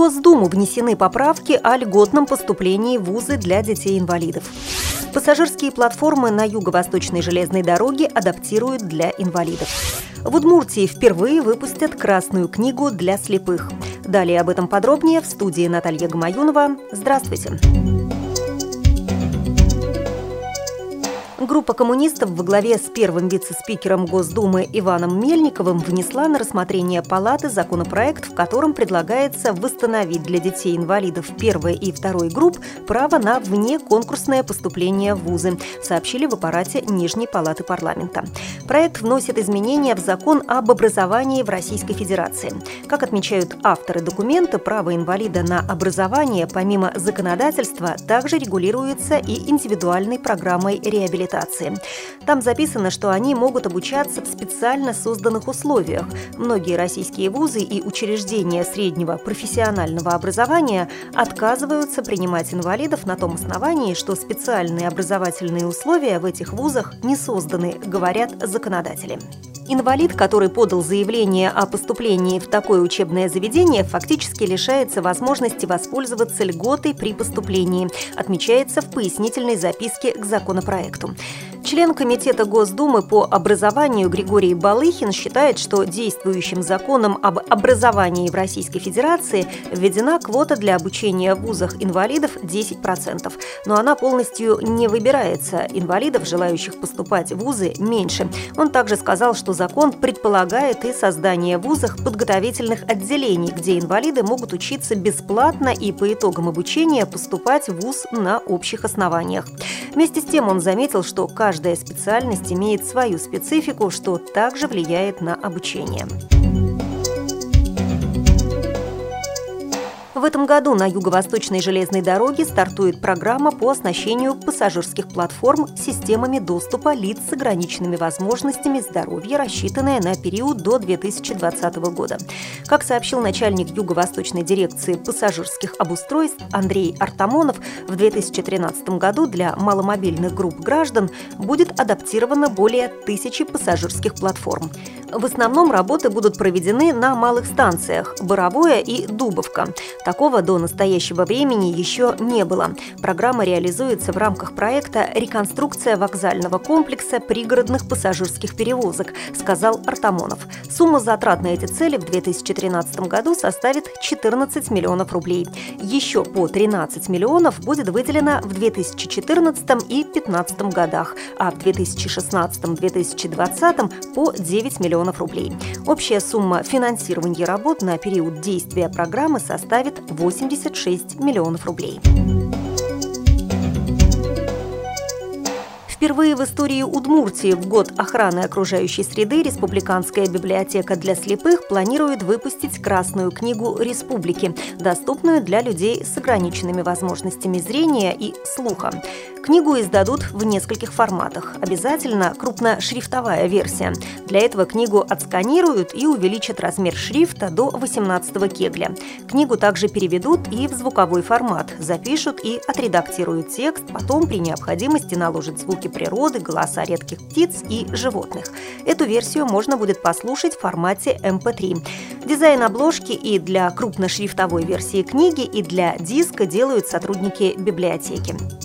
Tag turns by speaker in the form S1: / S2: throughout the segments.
S1: Госдуму внесены поправки о льготном поступлении в вузы для детей-инвалидов. Пассажирские платформы на юго-восточной железной дороге адаптируют для инвалидов. В Удмуртии впервые выпустят красную книгу для слепых. Далее об этом подробнее в студии Наталья Гамаюнова. Здравствуйте. Здравствуйте. Группа коммунистов во главе с первым вице-спикером Госдумы Иваном Мельниковым внесла на рассмотрение Палаты законопроект, в котором предлагается восстановить для детей-инвалидов первой и второй групп право на внеконкурсное поступление в вузы, сообщили в аппарате Нижней Палаты парламента. Проект вносит изменения в закон об образовании в Российской Федерации. Как отмечают авторы документа, право инвалида на образование помимо законодательства также регулируется и индивидуальной программой реабилитации реабилитации. Там записано, что они могут обучаться в специально созданных условиях. Многие российские вузы и учреждения среднего профессионального образования отказываются принимать инвалидов на том основании, что специальные образовательные условия в этих вузах не созданы, говорят законодатели. Инвалид, который подал заявление о поступлении в такое учебное заведение, фактически лишается возможности воспользоваться льготой при поступлении, отмечается в пояснительной записке к законопроекту. Член Комитета Госдумы по образованию Григорий Балыхин считает, что действующим законом об образовании в Российской Федерации введена квота для обучения в вузах инвалидов 10%. Но она полностью не выбирается. Инвалидов, желающих поступать в вузы, меньше. Он также сказал, что закон предполагает и создание в вузах подготовительных отделений, где инвалиды могут учиться бесплатно и по итогам обучения поступать в вуз на общих основаниях. Вместе с тем он заметил, что каждая специальность имеет свою специфику, что также влияет на обучение. В этом году на Юго-Восточной железной дороге стартует программа по оснащению пассажирских платформ системами доступа лиц с ограниченными возможностями здоровья, рассчитанная на период до 2020 года. Как сообщил начальник Юго-Восточной дирекции пассажирских обустройств Андрей Артамонов, в 2013 году для маломобильных групп граждан будет адаптировано более тысячи пассажирских платформ. В основном работы будут проведены на малых станциях Боровое и Дубовка. Такого до настоящего времени еще не было. Программа реализуется в рамках проекта «Реконструкция вокзального комплекса пригородных пассажирских перевозок», сказал Артамонов. Сумма затрат на эти цели в 2013 году составит 14 миллионов рублей. Еще по 13 миллионов будет выделено в 2014 и 2015 годах, а в 2016-2020 по 9 миллионов рублей. Общая сумма финансирования работ на период действия программы составит 86 миллионов рублей. Впервые в истории Удмуртии в год охраны окружающей среды Республиканская библиотека для слепых планирует выпустить Красную книгу республики, доступную для людей с ограниченными возможностями зрения и слуха. Книгу издадут в нескольких форматах. Обязательно крупношрифтовая версия. Для этого книгу отсканируют и увеличат размер шрифта до 18 кегля. Книгу также переведут и в звуковой формат, запишут и отредактируют текст, потом при необходимости наложат звуки природы, голоса редких птиц и животных. Эту версию можно будет послушать в формате MP3. Эм Дизайн обложки и для крупношрифтовой версии книги, и для диска делают сотрудники библиотеки.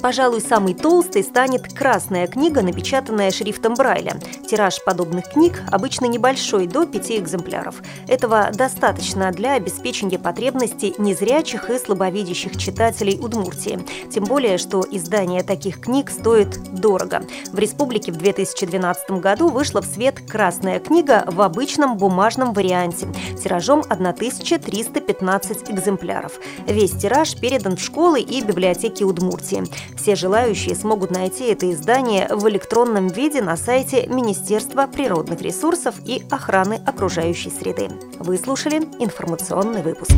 S1: Пожалуй, самой толстой станет красная книга, напечатанная шрифтом Брайля. Тираж подобных книг обычно небольшой, до пяти экземпляров. Этого достаточно для обеспечения потребностей незрячих и слабовидящих читателей Удмуртии. Тем более, что издание таких книг стоит дорого. В республике в 2012 году вышла в свет красная книга в обычном бумажном варианте, тиражом 1315 экземпляров. Весь тираж передан в школы и библиотеки Удмуртии. Все желающие смогут найти это издание в электронном виде на сайте Министерства природных ресурсов и охраны окружающей среды. Вы слушали информационный выпуск.